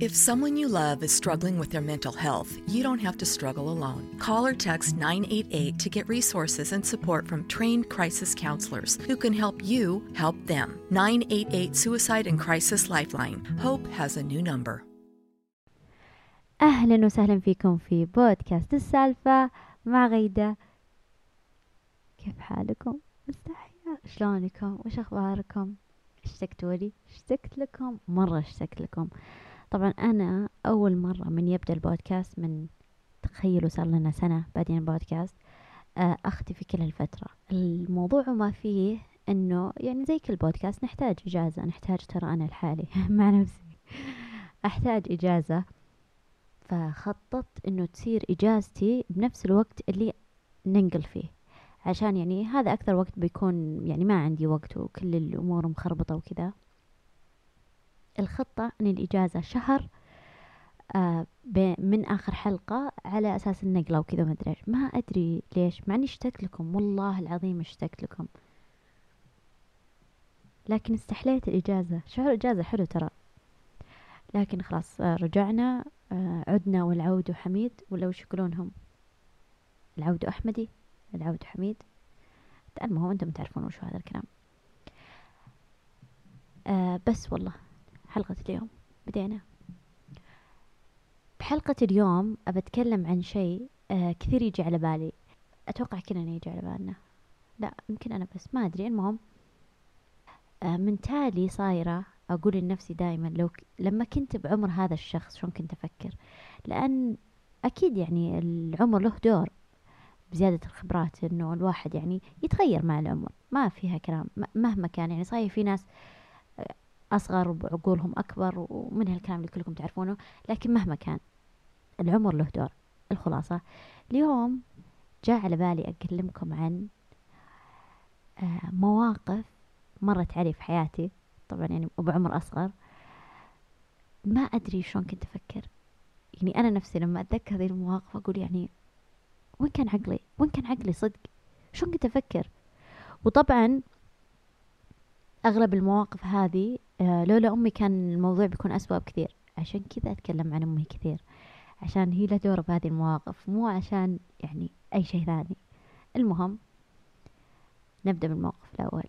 If someone you love is struggling with their mental health, you don't have to struggle alone. Call or text 988 to get resources and support from trained crisis counselors who can help you help them. 988 Suicide and Crisis Lifeline. Hope has a new number. أهلا وسهلا فيكم في بودكاست السالفة مع غيدة كيف حالكم؟ مستحية شلونكم؟ وش أخباركم؟ اشتقتوا لي؟ اشتقت لكم؟ مرة اشتقت لكم طبعا أنا أول مرة من يبدأ البودكاست من تخيلوا صار لنا سنة بعدين البودكاست آه، أختفي كل الفترة. الموضوع ما فيه أنه يعني زي كل بودكاست نحتاج إجازة نحتاج ترى أنا لحالي مع نفسي. أحتاج إجازة فخططت أنه تصير إجازتي بنفس الوقت اللي ننقل فيه. عشان يعني هذا أكثر وقت بيكون يعني ما عندي وقت وكل الأمور مخربطة وكذا. الخطة أن الإجازة شهر آه من آخر حلقة على أساس النقلة وكذا ما أدري ما أدري ليش مع إني اشتقت لكم والله العظيم اشتقت لكم. لكن استحليت الإجازة. شهر إجازة حلو ترى. لكن خلاص آه رجعنا آه عدنا والعود حميد ولا وش يقولونهم العود أحمدي العود حميد. المهم أنتم تعرفون وش هذا الكلام. بس والله. حلقة اليوم. بدينا. بحلقة اليوم أبى أتكلم عن شيء آه كثير يجي على بالي. أتوقع كلنا يجي على بالنا. لا يمكن أنا بس ما أدري. المهم آه من تالي صايرة أقول لنفسي دائما لو ك... لما كنت بعمر هذا الشخص شلون كنت أفكر؟ لأن أكيد يعني العمر له دور بزيادة الخبرات إنه الواحد يعني يتغير مع العمر. ما فيها كلام. مهما كان يعني صحيح في ناس أصغر وعقولهم أكبر ومن هالكلام اللي كلكم تعرفونه لكن مهما كان العمر له دور الخلاصة. اليوم جاء على بالي أكلمكم عن آه، مواقف مرت علي في حياتي طبعا يعني بعمر أصغر. ما أدري شلون كنت أفكر. يعني أنا نفسي لما أتذكر هذه المواقف أقول يعني وين كان عقلي؟ وين كان عقلي صدق؟ شلون كنت أفكر؟ وطبعا أغلب المواقف هذه آه لولا أمي كان الموضوع بيكون أسوأ بكثير عشان كذا أتكلم عن أمي كثير. عشان هي لا دور بهذه المواقف مو عشان يعني أي شيء ثاني. المهم نبدأ بالموقف الأول.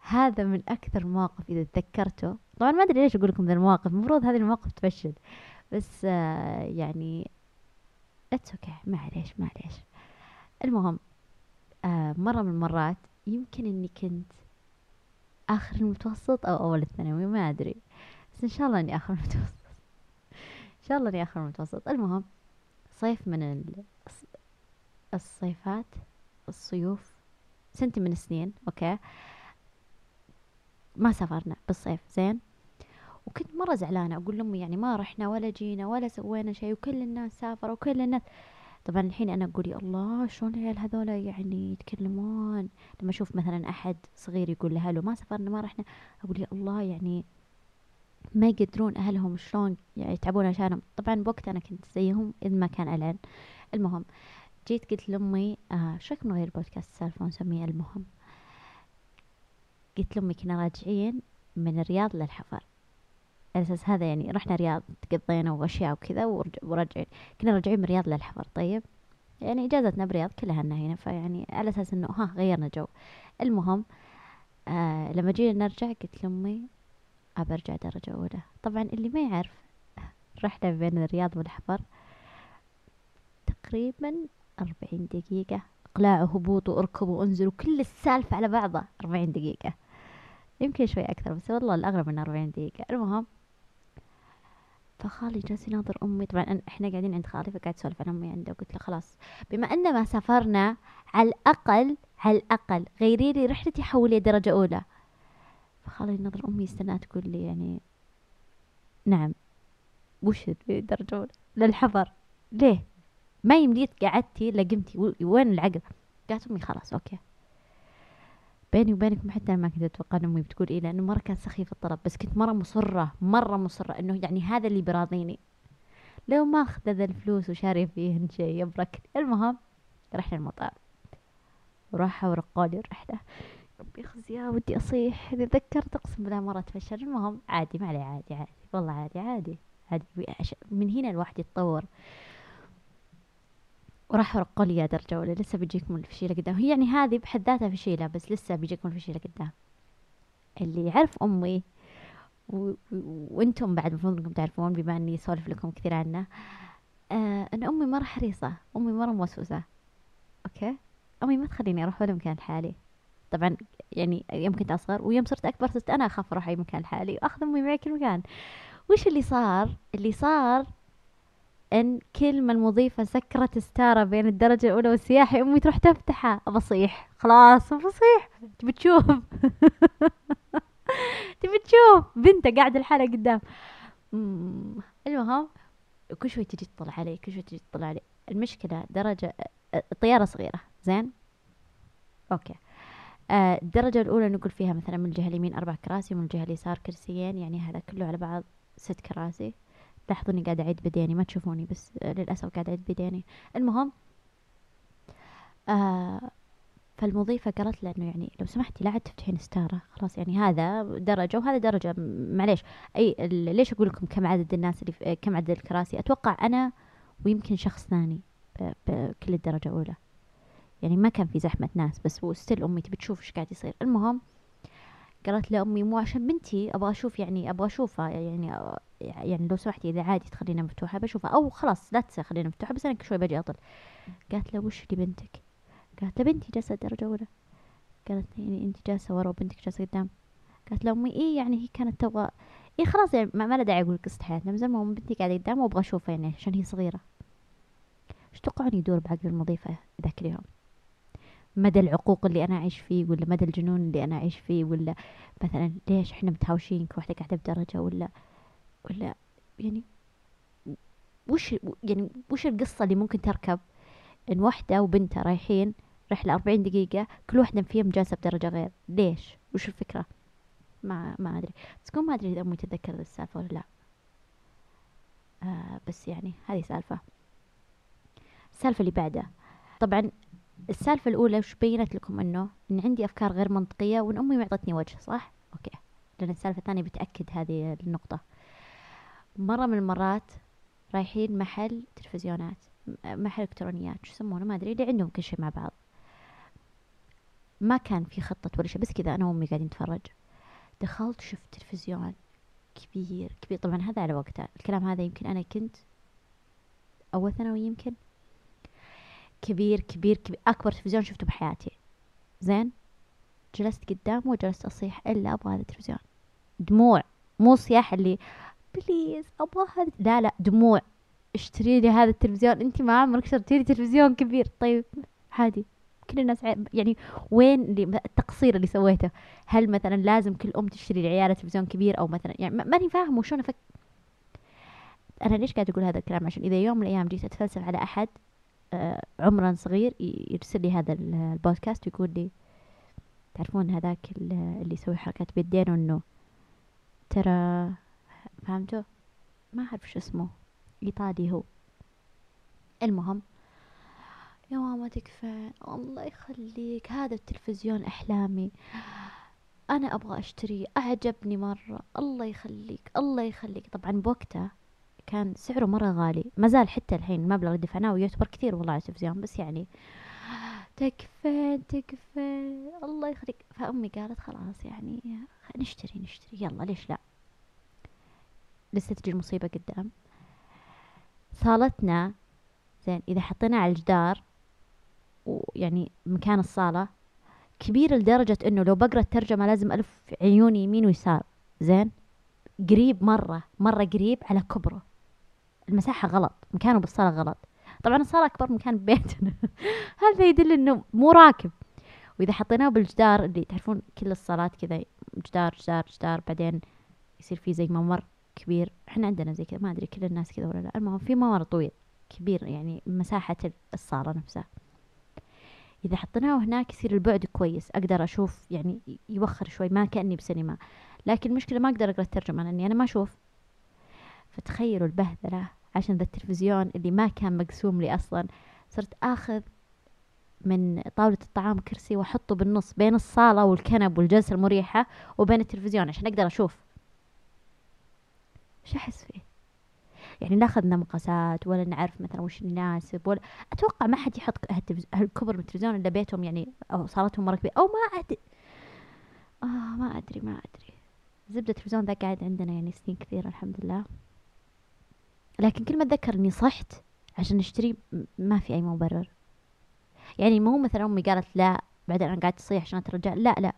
هذا من أكثر المواقف إذا تذكرته. طبعا ما أدري ليش أقول لكم ذا المواقف المفروض هذه المواقف تفشل. بس آه يعني it's okay okay. معليش معليش المهم آه مرة من المرات يمكن إني كنت آخر المتوسط أو أول الثانوي ما أدري. بس إن شاء الله إني آخر المتوسط. إن شاء الله إني آخر المتوسط. المهم صيف من الصيفات الصيوف سنتي من السنين أوكي؟ ما سافرنا بالصيف زين؟ وكنت مرة زعلانة أقول لأمي يعني ما رحنا ولا جينا ولا سوينا شيء وكل الناس سافروا وكل الناس طبعا الحين أنا أقول يا الله شلون العيال هذولا يعني يتكلمون؟ لما أشوف مثلا أحد صغير يقول لأهله ما سافرنا ما رحنا. أقول يا الله يعني ما يقدرون أهلهم شلون يعني يتعبون عشانهم. طبعا بوقت أنا كنت زيهم إذ ما كان الان المهم جيت قلت لأمي آه رايكم نغير بودكاست السالفه ونسميه المهم؟ قلت لأمي كنا راجعين من الرياض للحفر. على أساس هذا يعني رحنا الرياض تقضينا وأشياء وكذا ورجعين كنا راجعين من الرياض للحفر طيب؟ يعني إجازتنا برياض كلها لنا هنا فيعني على أساس إنه ها غيرنا جو. المهم آه لما جينا نرجع قلت لأمي أبى أرجع درجة اولى طبعا اللي ما يعرف رحلة بين الرياض والحفر تقريبا أربعين دقيقة. اقلاع وهبوط واركب وانزل وكل السالفة على بعضها أربعين دقيقة. يمكن شوي أكثر بس والله الأغلب من أربعين دقيقة. المهم فخالي جالس يناظر أمي. طبعا إحنا قاعدين عند خالي فقاعد أسولف عن أمي عنده. وقلت له خلاص. بما أن ما سافرنا على الاقل على الأقل غيري لي رحلتي حولي درجة أولى. فخالي ينظر أمي استنى تقول لي يعني نعم. وش درجة أولى؟ للحفر ليه؟ ما يمديك قعدتي لقمتي. وين العقل؟ قالت أمي خلاص okay. بيني وبينكم حتى أنا ما كنت أتوقع أن أمي بتقول إيه لأنه مرة كان سخيف الطلب بس كنت مرة مصرة مرة مصرة إنه يعني هذا اللي براضيني. لو ما أخذ ذا الفلوس وشاري فيهن شيء يبرك. المهم رحنا المطار. وراحوا ورقوا الرحلة. ربي يا ودي أصيح. إذا ذكرت أقسم بالله مرة تفشل. المهم عادي ما عليه عادي عادي. والله عادي عادي عادي. من هنا الواحد يتطور. وراح رقوا لي يا درجة ولا لسه بيجيكم الفشيلة قدام. هي يعني هذه بحد ذاتها فشيلة بس لسه بيجيكم الفشيلة قدام. اللي يعرف أمي و... وأنتم بعد المفروض انكم تعرفون بما أني أسولف لكم كثير عنه آه أن أمي مرة حريصة أمي مرة موسوسة. أوكي؟ أمي ما تخليني أروح ولا مكان لحالي طبعا يعني يوم كنت أصغر ويوم صرت أكبر صرت أنا أخاف أروح أي مكان لحالي وأخذ أمي معي كل مكان. وش اللي صار؟ اللي صار إن كل ما المضيفة سكرت ستارة بين الدرجة الأولى والسياحي أمي تروح تفتحها. بصيح خلاص بصيح تبي تشوف؟ تبي تشوف؟ بنته قاعدة لحالها قدام. المهم كل شوي تجي تطلع علي كل شوي تجي تطلع علي. المشكلة درجة الطيارة صغيرة. زين؟ أوكي. آه الدرجة الأولى نقول فيها مثلا من الجهة اليمين أربع كراسي ومن الجهة اليسار كرسيين. يعني هذا كله على بعض ست كراسي. لاحظوني قاعدة أعيد بديني ما تشوفوني بس للأسف قاعدة أعيد بديني. المهم آه فالمضيفة قالت له إنه يعني لو سمحتي لا عاد تفتحين ستارة خلاص يعني هذا درجة وهذا درجة. معليش أي ليش أقول لكم كم عدد الناس اللي في كم عدد الكراسي؟ أتوقع أنا ويمكن شخص ثاني بكل الدرجة اولى يعني ما كان في زحمة ناس بس هو ستيل أمي تبي تشوف إيش قاعد يصير. المهم قالت لأمي مو عشان بنتي أبغى أشوف يعني أبغى أشوفها. يعني يعني لو سمحتي إذا عادي تخلينا مفتوحة بشوفها. أو خلاص لا تخلينا مفتوحة بس أنا شوي بجي أطل. قالت له وش لبنتك قالت له بنتي جالسة درجة أولى. قالت يعني أنت جالسة ورا وبنتك جالسة قدام. قالت له أمي إيه يعني هي كانت تبغى إيه خلاص يعني ما, له داعي أقول قصة حياتنا. بس المهم بنتي قاعدة قدام وأبغى أشوفها يعني عشان هي صغيرة. إيش تتوقعون يدور بعقل المضيفة ذاك اليوم؟ مدى العقوق اللي أنا أعيش فيه ولا مدى الجنون اللي أنا أعيش فيه ولا مثلا ليش إحنا متهاوشين كواحدة قاعدة بدرجة ولا ولا يعني وش يعني وش القصة اللي ممكن تركب؟ إن واحدة وبنتها رايحين رحلة أربعين دقيقة كل واحدة فيهم جالسة بدرجة غير. ليش؟ وش الفكرة؟ ما ما أدري. بس ما أدري إذا أمي تتذكر السالفة ولا لا. آه بس يعني هذه سالفة. السالفة اللي بعدها. طبعا السالفة الأولى وش بينت لكم إنه إن عندي أفكار غير منطقية وإن أمي معطتني وجه صح؟ أوكي. لأن السالفة الثانية بتأكد هذه النقطة. مرة من المرات رايحين محل تلفزيونات محل إلكترونيات شو يسمونه؟ ما أدري اللي عندهم كل شيء مع بعض. ما كان في خطة ولا شيء بس كذا أنا وأمي قاعدين نتفرج. دخلت شفت تلفزيون كبير كبير. طبعا هذا على وقته. الكلام هذا يمكن أنا كنت أول ثانوي يمكن. كبير كبير كبير أكبر تلفزيون شفته بحياتي. زين؟ جلست قدامه وجلست أصيح إلا أبغى هذا التلفزيون. دموع. مو صياح اللي please أبغى هذا. لا لا دموع. اشتري لي هذا التلفزيون. أنت ما عمرك شريتي لي تلفزيون كبير. طيب عادي كل الناس يعني وين اللي التقصير اللي سويته؟ هل مثلا لازم كل أم تشتري لعيالها تلفزيون كبير أو مثلا يعني ماني فاهم وشون افك أنا ليش قاعد أقول هذا الكلام؟ عشان إذا يوم من الأيام جيت أتفلسف على أحد عمره صغير يرسل لي هذا البودكاست ويقول لي تعرفون هذاك اللي يسوي حركات بيدينه انه ترى فهمتوا؟ ما أعرف شو اسمه إيطالي هو. المهم يا ماما تكفى الله يخليك هذا التلفزيون أحلامي أنا أبغى أشتريه أعجبني مرة الله يخليك الله يخليك. طبعا بوقته كان سعره مرة غالي. ما زال حتى الحين المبلغ اللي دفعناه يعتبر كثير والله على التلفزيون بس يعني تكفى تكفى. الله يخليك. فأمي قالت خلاص يعني نشتري نشتري. يلا ليش لا؟ لسه تجي المصيبة قدام. صالتنا زين إذا حطيناه على الجدار ويعني مكان الصالة كبير لدرجة إنه لو بقرأ الترجمة لازم ألف عيوني يمين ويسار. زين؟ قريب مرة مرة قريب على كبره. المساحة غلط مكانه بالصالة غلط. طبعا الصالة أكبر مكان ببيتنا هذا يدل إنه مو راكب. وإذا حطيناه بالجدار اللي تعرفون كل الصالات كذا جدار جدار جدار بعدين يصير في زي ممر كبير. إحنا عندنا زي كذا ما أدري كل الناس كذا ولا لا. المهم في ممر طويل كبير يعني مساحة الصالة نفسها. إذا حطيناه هناك يصير البعد كويس. أقدر أشوف يعني يوخر شوي ما كأني بسينما. لكن المشكلة ما أقدر أقرأ الترجمة لأني أنا ما أشوف. فتخيلوا البهذلة. عشان ذا التلفزيون اللي ما كان مقسوم لي أصلا. صرت آخذ من طاولة الطعام كرسي وأحطه بالنص بين الصالة والكنب والجلسة المريحة وبين التلفزيون عشان أقدر أشوف. وش أحس فيه؟ يعني أخذنا مقاسات ولا نعرف مثلا وش يناسب ولا أتوقع ما حد يحط هالكبر من التلفزيون إلا بيتهم يعني أو صالتهم مرة كبيرة. أو ما أدري آه ما أدري ما أدري. زبدة التلفزيون ذا قاعد عندنا يعني سنين كثيرة الحمد لله. لكن كل ما أتذكر إني صحت عشان أشتري م- ما في أي مبرر. يعني مو مثلا أمي قالت لا بعدين أنا قاعدة تصيح عشان ترجع لا لا.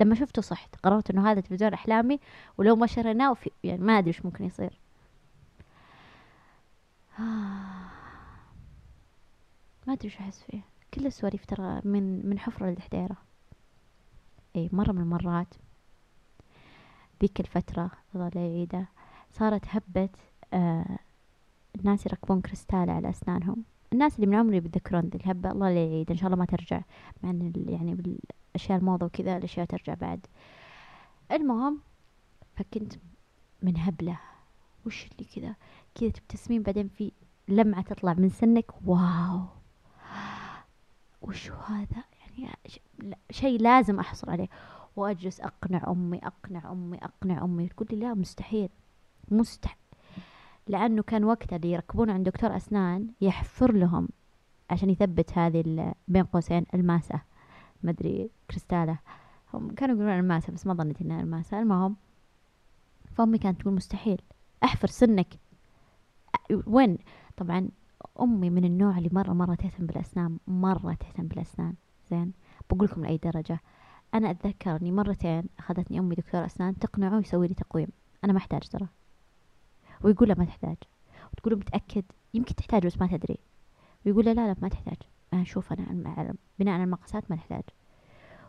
لما شفته صحت قررت إنه هذا تلفزيون أحلامي ولو ما شريناه وفي يعني ما أدري وش ممكن يصير. ما أدري وش أحس فيه. كل السواليف ترى من من حفرة لدحديرة إي مرة من المرات. ذيك الفترة الله لا يعيده صارت هبة آه الناس يركبون كريستال على أسنانهم. الناس اللي من عمري بيتذكرون ذي الهبة الله لا يعيد إن شاء الله ما ترجع مع إن يعني بالأشياء الموضة وكذا الأشياء ترجع بعد. المهم فكنت من هبلة. وش اللي كذا؟ كذا تبتسمين بعدين في لمعة تطلع من سنك؟ واو! وش هذا؟ يعني شيء لازم أحصل عليه. وأجلس أقنع أمي أقنع أمي أقنع أمي تقول لي لا مستحيل مستحيل. لأنه كان وقتها اللي يركبون عند دكتور أسنان يحفر لهم عشان يثبت هذه بين قوسين الماسة. مدري كريستالة. هم كانوا يقولون الماسة بس ما ظنيت إنها الماسة. المهم فأمي كانت تقول مستحيل. أحفر سنك. وين؟ طبعا أمي من النوع اللي مرة مرة تهتم بالأسنان مرة تهتم بالأسنان. زين؟ بقول لكم لأي درجة. أنا أتذكر إني مرتين أخذتني أمي دكتور أسنان تقنعه يسوي لي تقويم. أنا ما أحتاج ترى. ويقول له ما تحتاج. وتقول له متأكد يمكن تحتاج بس ما تدري. ويقول له لا لا ما تحتاج. أنا أشوف أنا بناء على المقاسات ما تحتاج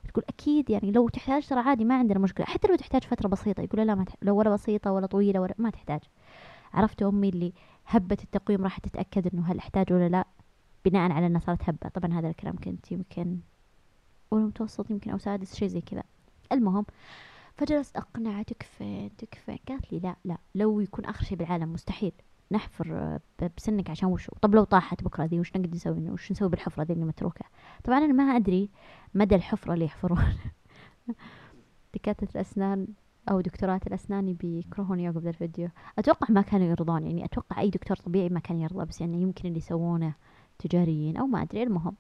وتقول أكيد يعني لو تحتاج ترى عادي ما عندنا مشكلة. حتى لو تحتاج فترة بسيطة يقول لا ما تح... لو ولا بسيطة ولا طويلة ولا ما تحتاج. عرفت أمي اللي هبة التقويم راح تتأكد إنه هل أحتاج ولا لا؟ بناء على إنها صارت هبة. طبعا هذا الكلام كنت يمكن أولى متوسط يمكن أو سادس شيء زي كذا. المهم فجلست أقنعها تكفين تكفين قالت لي لا لا لو يكون آخر شيء بالعالم مستحيل. نحفر آه، بسنك عشان وشو؟ طب لو طاحت بكرة ذي وش نقدر نسوي؟ وش نسوي بالحفرة ذي اللي متروكة؟ طبعا أنا ما أدري مدى الحفرة اللي يحفرون. دكاترة الأسنان أو دكتورات الأسنان بيكرهون يعقب ذا الفيديو. أتوقع ما كانوا يرضون يعني أتوقع أي دكتور طبيعي ما كان يرضى بس يعني يمكن اللي يسوونه تجاريين أو ما أدري المهم.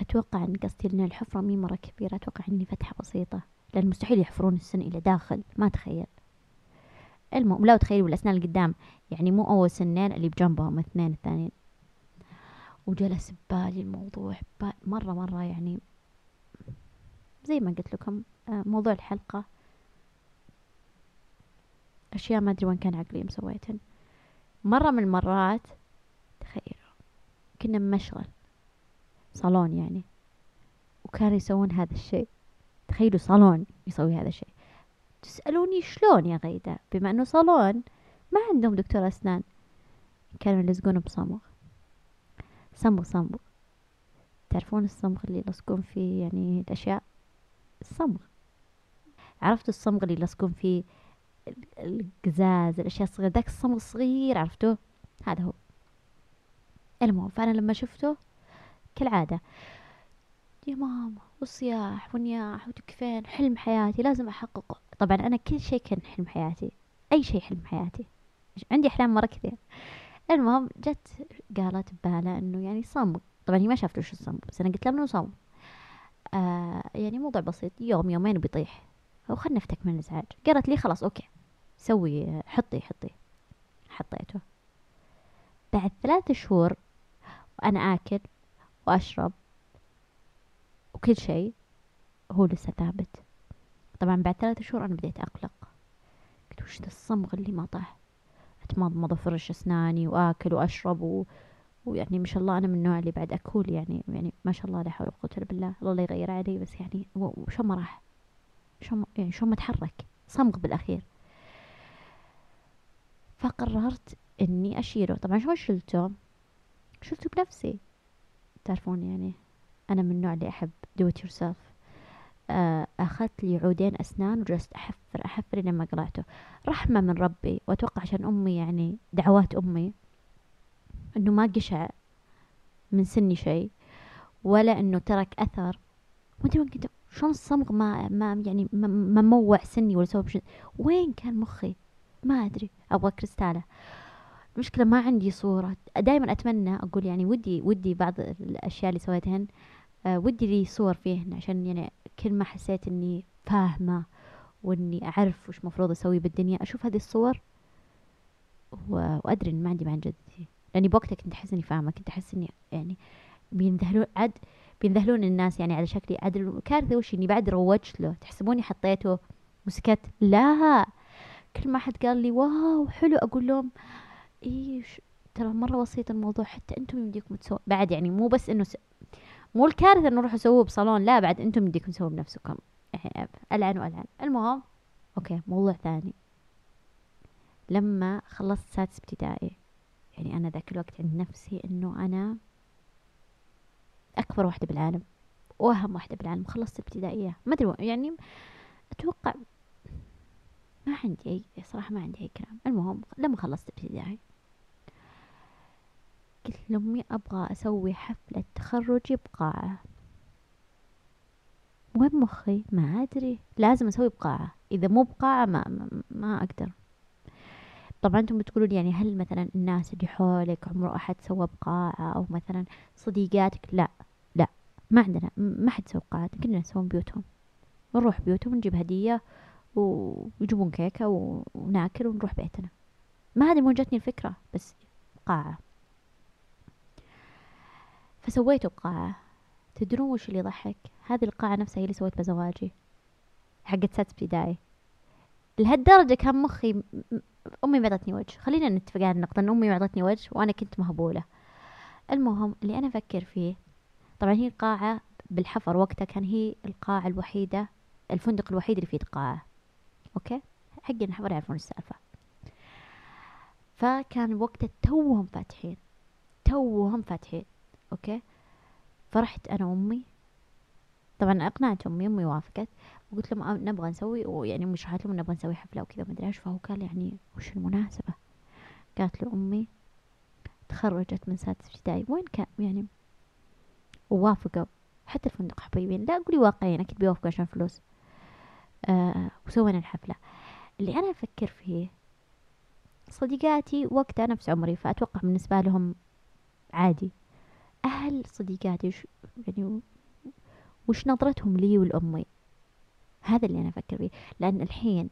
أتوقع أن قصدي أن الحفرة مي مرة كبيرة أتوقع أني فتحة بسيطة لأن مستحيل يحفرون السن إلى داخل ما أتخيل. المهم لو تخيلوا الأسنان اللي قدام يعني مو أول سنين اللي بجنبهم اثنين الثانيين. وجلس ببالي الموضوع ببالي مرة مرة يعني زي ما قلت لكم آه، موضوع الحلقة. أشياء ما أدري وين كان عقلي مسويتن مرة من المرات تخيلوا كنا بمشغل صالون يعني. وكانوا يسوون هذا الشيء. تخيلوا صالون يسوي هذا الشيء. تسألوني شلون يا غيدة؟ بما أنه صالون ما عندهم دكتور أسنان. كانوا يلزقون بصمغ. صمغ صمغ. تعرفون الصمغ اللي يلصقون فيه يعني الأشياء؟ الصمغ. عرفتوا الصمغ اللي يلصقون فيه ال- القزاز الأشياء الصغيرة؟ ذاك الصمغ الصغير عرفتوه؟ هذا هو. المهم فأنا لما شفته كالعادة. يا ماما والصياح ونياح وتكفين حلم حياتي لازم أحققه. طبعا أنا كل شيء كان حلم حياتي أي شيء حلم حياتي. عندي أحلام مرة كثير. المهم جت قالت ببالها إنه يعني صمغ طبعا هي ما شافت وش الصمغ بس أنا قلت لها إنه صمغ آه يعني موضوع بسيط. يوم يومين وبيطيح وخلنا نفتك من الإزعاج. قالت لي خلاص أوكي. سوي حطي حطي. حطيته. بعد ثلاثة شهور وأنا آكل. وأشرب وكل شيء هو لسه ثابت. طبعا بعد ثلاثة شهور أنا بديت أقلق. قلت وش ذا الصمغ اللي ما طاح؟ أتمضمض وأفرش أسناني وآكل وأشرب و... ويعني ما شاء الله أنا من النوع اللي بعد أكول يعني يعني ما شاء الله لا حول ولا قوة إلا بالله. الله لا يغير علي بس يعني وشو ما راح؟ شو ما يعني شو ما تحرك. صمغ بالأخير. فقررت إني أشيله. طبعا شلون شلته؟ شلته بنفسي. تعرفون يعني أنا من النوع اللي أحب it yourself. آه، أخذت لي عودين أسنان وجلست أحفر أحفر لين ما قلعته رحمة من ربي وأتوقع عشان أمي يعني دعوات أمي إنه ما قشع من سني شيء ولا إنه ترك أثر. وأنت كنت شلون الصمغ ما ما يعني ما موع سني ولا سوى وين كان مخي؟ ما أدري. أبغى كريستالة. المشكلة ما عندي صورة. دائما أتمنى أقول يعني ودي ودي بعض الأشياء اللي سويتهن. أه ودي لي صور فيهن عشان يعني كل ما حسيت إني فاهمة وإني أعرف وش مفروض أسوي بالدنيا أشوف هذه الصور وأدري إن ما عندي مع جدتي لأني بوقتها كنت أحس إني فاهمة كنت أحس إني يعني بينذهلون عد بينذهلون الناس يعني على شكلي. عاد الكارثة وش إني بعد روجت له؟ تحسبوني حطيته وسكت لا. كل ما حد قال لي wow حلو أقول لهم إيش؟ ترى مرة بسيط الموضوع حتى أنتم يمديكم تسوون بعد يعني مو بس إنه س... مو الكارثة إنه روحوا سووه بصالون لا بعد أنتم يمديكم تسووه بنفسكم. يعني ألعن وألعن. المهم okay موضوع ثاني. لما خلصت سادس ابتدائي يعني أنا ذاك الوقت عند نفسي إنه أنا أكبر واحدة بالعالم وأهم واحدة بالعالم. خلصت ابتدائية ما أدري يعني أتوقع ما عندي أي صراحة ما عندي أي كلام. المهم لما خلصت ابتدائي قلت لأمي أبغى أسوي حفلة تخرجي بقاعة وين مخي؟ ما أدري. لازم أسوي بقاعة. إذا مو بقاعة ما, ما, ما أقدر. طبعا أنتم بتقولوا يعني هل مثلا الناس اللي حولك عمره أحد سوى بقاعة أو مثلا صديقاتك؟ لا. لا. ما عندنا. ما حد سوى قاعات كلنا نسوون بيوتهم. نروح بيوتهم ونجيب هدية ويجيبون كيكة وناكل ونروح بيتنا. ما هذه مو جتني الفكرة بس قاعة فسويته بقاعة تدرون وش اللي يضحك؟ هذه القاعة نفسها هي اللي سويت بزواجي. حقت سادس ابتدائي. لهالدرجة كان مخي أمي ما أعطتني وجه. خلينا نتفق على النقطة أن أمي ما أعطتني وجه وأنا كنت مهبولة. المهم اللي أنا أفكر فيه طبعا هي القاعة بالحفر وقتها كان هي القاعة الوحيدة الفندق الوحيد اللي فيه قاعة okay؟ حقنا الحفر يعرفون السالفة. فكان وقتها توهم فاتحين. توهم فاتحين. okay؟ فرحت أنا وأمي. طبعا أقنعت أمي أمي وافقت. وقلت لهم نبغى نسوي ويعني أمي شرحت لهم نبغى نسوي حفلة وكذا ما أدري إيش. فهو قال يعني وش المناسبة؟ قالت له أمي تخرجت من سادس ابتدائي. وين كان؟ يعني ووافقوا. حتى الفندق حبيبين. لا قولي واقعيا أكيد بيوافقوا عشان فلوس. آه وسوينا الحفلة. اللي أنا أفكر فيه صديقاتي وقتها نفس عمري فأتوقع بالنسبة لهم عادي. أهل صديقاتي يعني وش نظرتهم لي ولأمي هذا اللي أنا أفكر فيه. لأن الحين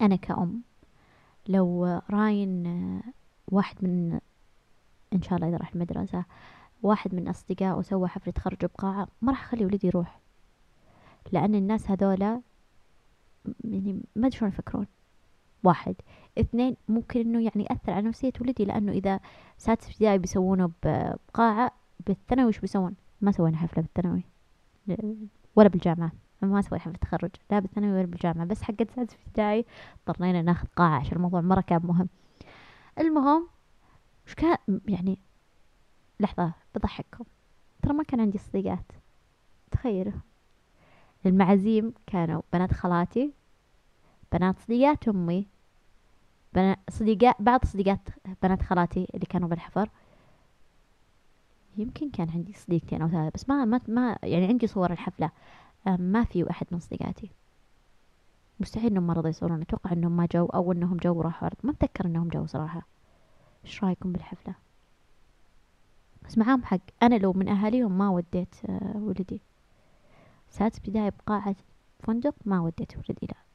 أنا كأم لو راين واحد من إن شاء الله إذا راح المدرسة واحد من أصدقائه سوى حفلة تخرج بقاعة ما راح أخلي ولدي يروح. لأن الناس هذولا يعني ما أدري شلون يفكرون. واحد. اثنين ممكن إنه يعني يأثر على نفسية ولدي لأنه إذا سادس ابتدائي بيسوونه بقاعة بالثانوي وش بيسوون؟ ما سوينا حفلة بالثانوي. ولا بالجامعة. ما سوي حفلة تخرج. لا بالثانوي ولا بالجامعة. بس حقت سادس ابتدائي اضطرينا ناخذ قاعة عشان الموضوع مرة كان مهم. المهم وش كان يعني لحظة بضحككم. ترى ما كان عندي صديقات. تخيلوا. المعازيم كانوا بنات خالاتي. بنات صديقات أمي. بنات صديقات بعض صديقات بنات خالاتي اللي كانوا بالحفر يمكن كان عندي صديقتين أو ثلاثة بس ما ما, ما يعني عندي صور الحفلة. ما في أحد من صديقاتي. مستحيل إنهم ما رضوا يصورون. أتوقع إنهم ما جو أو إنهم جو وراحوا ما أتذكر إنهم جو صراحة. إيش رأيكم بالحفلة؟ بس معاهم حق. أنا لو من أهاليهم ما وديت آه، ولدي. سادس بداية بقاعة فندق ما وديت ولدي لا.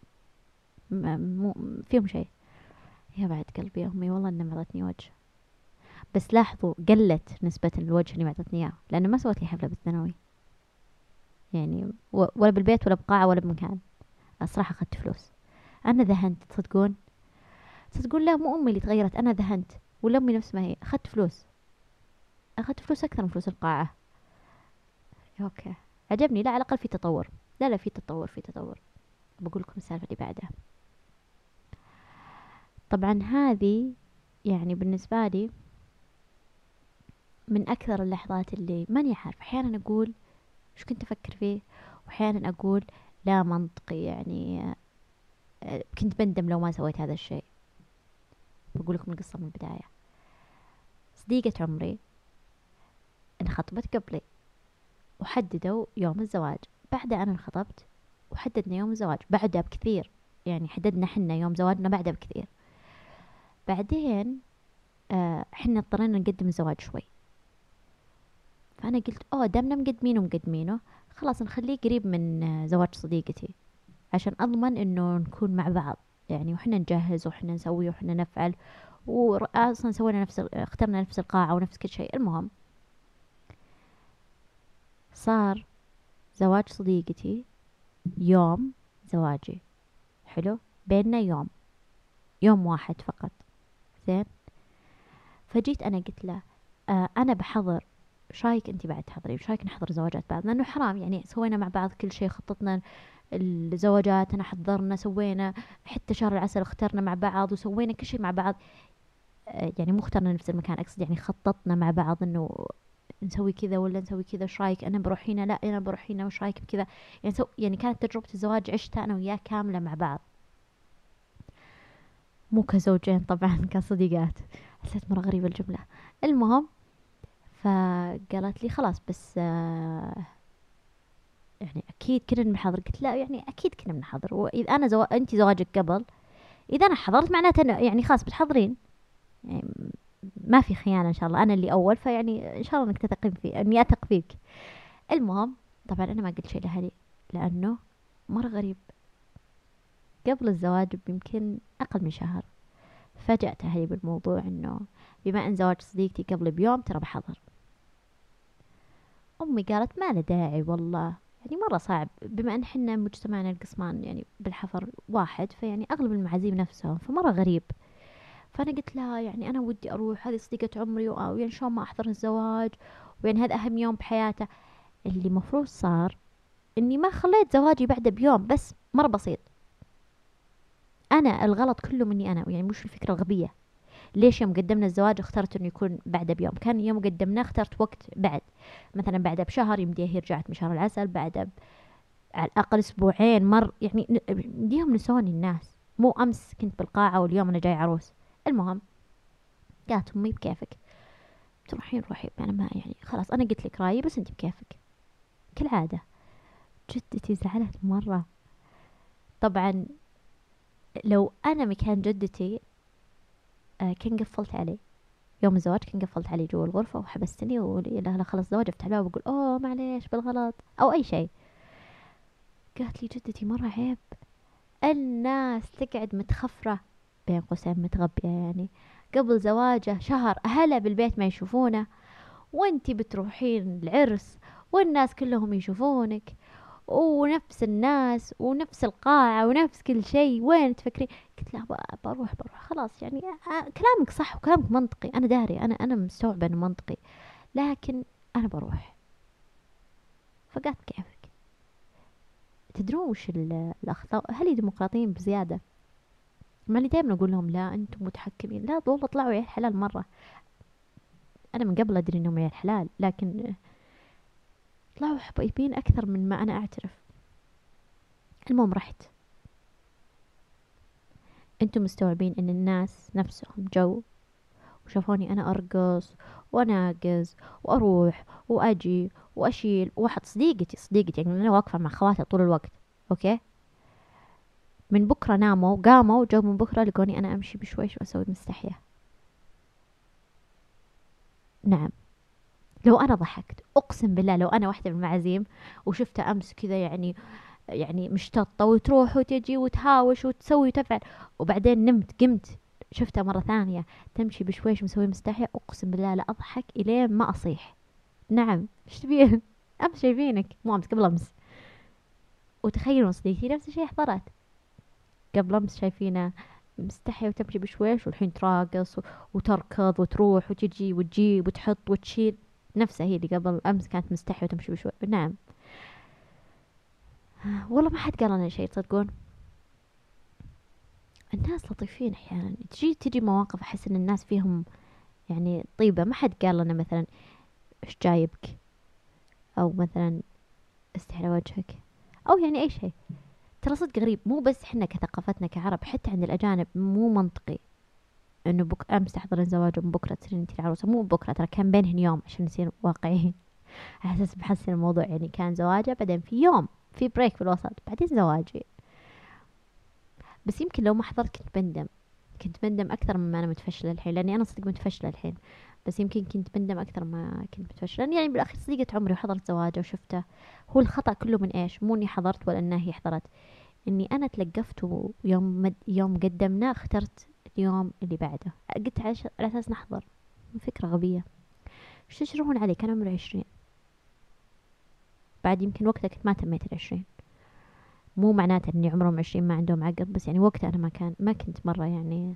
مو فيهم شيء. يا بعد قلبي أمي والله إنها معطتني وجه. بس لاحظوا قلت نسبة الوجه اللي معطتني إياه لأنه ما سوت لي حفلة بالثانوي. يعني ولا بالبيت ولا بقاعة ولا بمكان. الصراحة أخذت فلوس. أنا ذهنت تصدقون؟ تصدقون لا مو أمي اللي تغيرت أنا ذهنت. ولا أمي نفس ما هي. أخذت فلوس. أخذت فلوس أكثر من فلوس القاعة. أوكي. عجبني. لا على الأقل في تطور. لا لا في تطور في تطور. بقول لكم السالفة اللي بعدها. طبعا هذه يعني بالنسبة لي من أكثر اللحظات اللي ماني عارفة أحيانا أقول وش كنت أفكر فيه؟ وأحيانا أقول لا منطقي يعني آه، كنت بندم لو ما سويت هذا الشيء. بقول لكم القصة من البداية. صديقة عمري انخطبت قبلي وحددوا يوم الزواج. بعد أنا انخطبت وحددنا يوم الزواج بعدها بكثير يعني حددنا حنا يوم زواجنا بعدها بكثير. بعدين آه حنا اضطرينا نقدم الزواج شوي. فأنا قلت أوه دامنا مقدمينه مقدمينه خلاص نخليه قريب من آه زواج صديقتي عشان أضمن إنه نكون مع بعض. يعني وحنا نجهز وحنا نسوي وحنا نفعل وأصلا سوينا نفس اخترنا نفس القاعة ونفس كل شيء. المهم صار زواج صديقتي يوم زواجي. حلو؟ بيننا يوم يوم واحد فقط. زين؟ فجيت أنا قلت له آه أنا بحضر إيش رأيك أنت بعد تحضري إيش رأيك نحضر زواجات بعض؟ لأنه حرام يعني سوينا مع بعض كل شيء خططنا الزواجات انا حضرنا سوينا حتى شهر العسل اخترنا مع بعض وسوينا كل شيء مع بعض. آه، يعني مو اخترنا نفس المكان أقصد يعني خططنا مع بعض إنه نسوي كذا ولا نسوي كذا إيش رأيك؟ أنا بروح هنا لا أنا بروح هنا وش رأيك بكذا؟ يعني سو يعني كانت تجربة الزواج عشتها أنا وياه كاملة مع بعض. مو كزوجين طبعا كصديقات. حسيت مرة غريبة الجملة. المهم فقالت لي خلاص بس آه يعني أكيد كنا بنحضر. قلت لا يعني أكيد كنا بنحضر. وإذا أنا زو... أنت زواجك قبل. إذا أنا حضرت معناته يعني خلاص بتحضرين. يعني ما في خيانة إن شاء الله. أنا اللي أول فيعني إن شاء الله إنك تثقين في إني أثق فيك. المهم طبعا أنا ما قلت شيء لأهلي لأنه مرة غريب. قبل الزواج بيمكن أقل من شهر. فاجأت أهلي بالموضوع إنه بما إن زواج صديقتي قبل بيوم ترى بحضر. أمي قالت ما له داعي والله. يعني مرة صعب. بما إن حنا مجتمعنا القسمان يعني بالحفر واحد فيعني أغلب المعازيم نفسهم فمرة غريب. فأنا قلت لها يعني أنا ودي أروح. هذه صديقة عمري ويعني شلون ما أحضر الزواج؟ ويعني هذا أهم يوم بحياته؟ اللي مفروض صار إني ما خليت زواجي بعده بيوم بس مرة بسيط. أنا الغلط كله مني أنا يعني مش الفكرة الغبية. ليش يوم قدمنا الزواج اخترت إنه يكون بعده بيوم؟ كان يوم قدمناه اخترت وقت بعد. مثلا بعده بشهر يمديه هي رجعت من شهر العسل بعده على الأقل أسبوعين مر يعني يمديهم نسوني الناس. مو أمس كنت بالقاعة واليوم أنا جاي عروس. المهم قالت أمي بكيفك؟ تروحين روحي أنا ما يعني خلاص أنا قلت لك رأيي بس أنت بكيفك. كالعادة جدتي زعلت مرة. طبعا لو أنا مكان جدتي آه كان قفلت علي يوم الزواج كان قفلت علي جوا الغرفة وحبستني ولا لا خلص زواج افتح الباب وأقول أوه معليش بالغلط. أو أي شيء. قالت لي جدتي مرة عيب. الناس تقعد متخفرة بين قوسين متغبية يعني. قبل زواجه شهر أهلها بالبيت ما يشوفونه وأنتي بتروحين العرس والناس كلهم يشوفونك. ونفس الناس ونفس القاعة ونفس كل شيء. وين تفكرين؟ قلت له بروح بروح خلاص يعني كلامك صح وكلامك منطقي. أنا داري أنا أنا مستوعبة إنه منطقي. لكن أنا بروح. فقالت كيفك؟ تدرون وش الأخطاء؟ هل ديمقراطيين بزيادة؟ ما اللي دايما أقول لهم لا أنتم متحكمين. لا والله طلعوا عيال حلال مرة. أنا من قبل أدري إنهم عيال حلال لكن طلعوا حبيبين أكثر من ما أنا أعترف. المهم رحت أنتم مستوعبين إن الناس نفسهم جو وشافوني أنا أرقص وأناقز وأروح وأجي وأشيل واحد صديقتي صديقتي يعني أنا واقفة مع خواتها طول الوقت okay؟ من بكرة ناموا قاموا جو من بكرة لقوني أنا أمشي بشويش وأسوي مستحية. نعم. لو أنا ضحكت أقسم بالله لو أنا واحدة من المعازيم وشفتها أمس كذا يعني يعني مشتطة وتروح وتجي وتهاوش وتسوي وتفعل وبعدين نمت قمت شفتها مرة ثانية تمشي بشويش مسوي مستحية أقسم بالله لا أضحك إلين ما أصيح. نعم إيش تبين أمس شايفينك مو أمس قبل أمس. وتخيلوا صديقتي نفس الشيء حضرت. قبل أمس شايفينه مستحية وتمشي بشويش والحين تراقص وتركض وتروح وتجي وتجيب وتحط وتشيل. نفسها هي اللي قبل أمس كانت مستحية وتمشي بشوي. نعم. والله ما حد قال لنا شيء تصدقون؟ الناس لطيفين أحيانا. تجي تجي مواقف أحس إن الناس فيهم يعني طيبة. ما حد قال لنا مثلا إيش جايبك؟ أو مثلا استحي على وجهك؟ أو يعني أي شيء. ترى صدق غريب. مو بس إحنا كثقافتنا كعرب حتى عند الأجانب مو منطقي. انه بك امس تحضرين زواج من بكرة تصيرين انت العروسة. مو بكرة ترى كان بينهن يوم عشان نصير واقعيين. على أساس بحسن الموضوع يعني كان زواجة بعدين في يوم في بريك في الوسط بعدين زواجي. بس يمكن لو ما حضرت كنت بندم. كنت بندم أكثر مما أنا متفشلة الحين لأني أنا صدق متفشلة الحين. بس يمكن كنت بندم أكثر ما كنت متفشلة يعني بالأخير صديقة عمري وحضرت زواجة وشفته هو الخطأ كله من إيش؟ مو إني حضرت ولا إنها هي حضرت. إني أنا تلقفت ويوم مد يوم قدمناه اخترت اليوم اللي بعده. قلت على, على أساس نحضر. فكرة غبية. وش تشرحون علي كان عمري عشرين. بعد يمكن وقتها كنت ما تميت العشرين. مو معناته إني عمرهم عشرين ما عندهم عقل بس يعني وقتها أنا ما كان ما كنت مرة يعني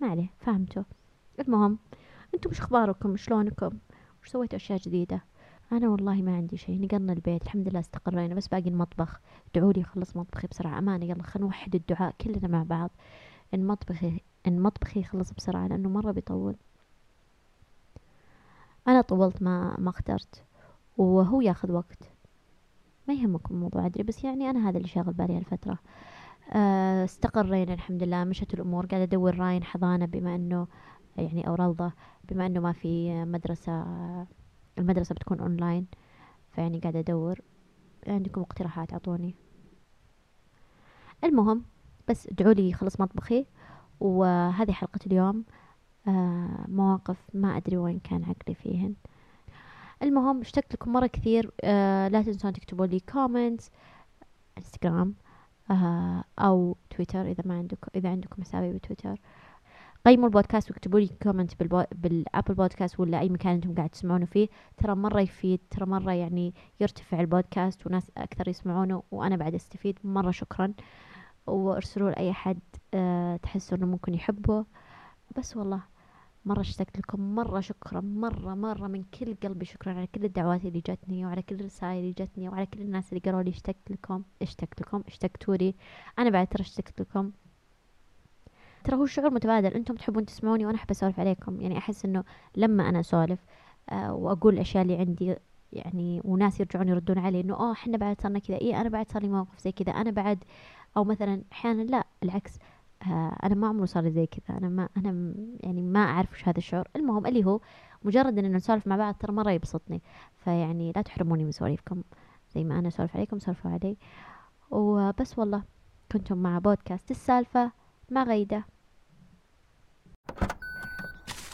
ما عليه. فهمتوا. المهم أنتم وش أخباركم؟ شلونكم؟ وش سويتوا أشياء جديدة؟ أنا والله ما عندي شيء نقلنا البيت الحمد لله استقرينا بس باقي المطبخ. ادعوا لي اخلص مطبخي بسرعة. أمانة يلا خلينا نوحد الدعاء كلنا مع بعض. إن مطبخي إن مطبخي يخلص بسرعة لأنه مرة بيطول. أنا طولت ما ما اخترت. وهو ياخذ وقت. ما يهمكم الموضوع أدري بس يعني أنا هذا اللي شاغل بالي هالفترة. آه، استقرينا الحمد لله مشت الأمور قاعدة أدور راين حضانة بما أنه يعني أو روضة بما أنه ما في مدرسة المدرسة بتكون أونلاين فيعني قاعدة أدور عندكم اقتراحات؟ أعطوني. المهم بس ادعوا لي خلص مطبخي وهذه حلقة اليوم. آه مواقف ما أدري وين كان عقلي فيهن. المهم اشتقت لكم مرة كثير. آه لا تنسون تكتبوا لي comments انستغرام آه أو تويتر إذا ما عندكم إذا عندكم حسابي بتويتر. قيموا البودكاست واكتبوا لي comment بالبو... بال Apple Podcast ولا أي مكان أنتم قاعد تسمعونه فيه. ترى مرة يفيد ترى مرة يعني يرتفع البودكاست وناس أكثر يسمعونه وأنا بعد أستفيد. مرة شكرا. وارسلوا لأي حد أه تحسوا إنه ممكن يحبه. بس والله مرة اشتقت لكم. مرة شكرا. مرة مرة من كل قلبي شكرا على كل الدعوات اللي جتني وعلى كل الرسائل اللي جتني وعلى كل الناس اللي قالوا لي اشتقت لكم اشتقت لكم اشتقتوا لي. أنا بعد ترى اشتقت لكم. ترى هو شعور متبادل. أنتم تحبون تسمعوني وأنا أحب أسولف عليكم. يعني أحس إنه لما أنا أسولف آه وأقول الأشياء اللي عندي يعني وناس يرجعون يردون علي إنه آه إحنا بعد صرنا كذا. إيه أنا بعد صار لي موقف زي كذا. أنا بعد أو مثلا أحيانا لا العكس. آه، أنا ما عمره صار لي زي كذا. أنا ما أنا يعني ما أعرف وش هذا الشعور. المهم اللي هو مجرد اننا نسولف مع بعض ترى مرة يبسطني. فيعني لا تحرموني من سواليفكم. زي ما أنا أسولف عليكم سولفوا علي. وبس والله كنتم مع بودكاست السالفة مع غيدة.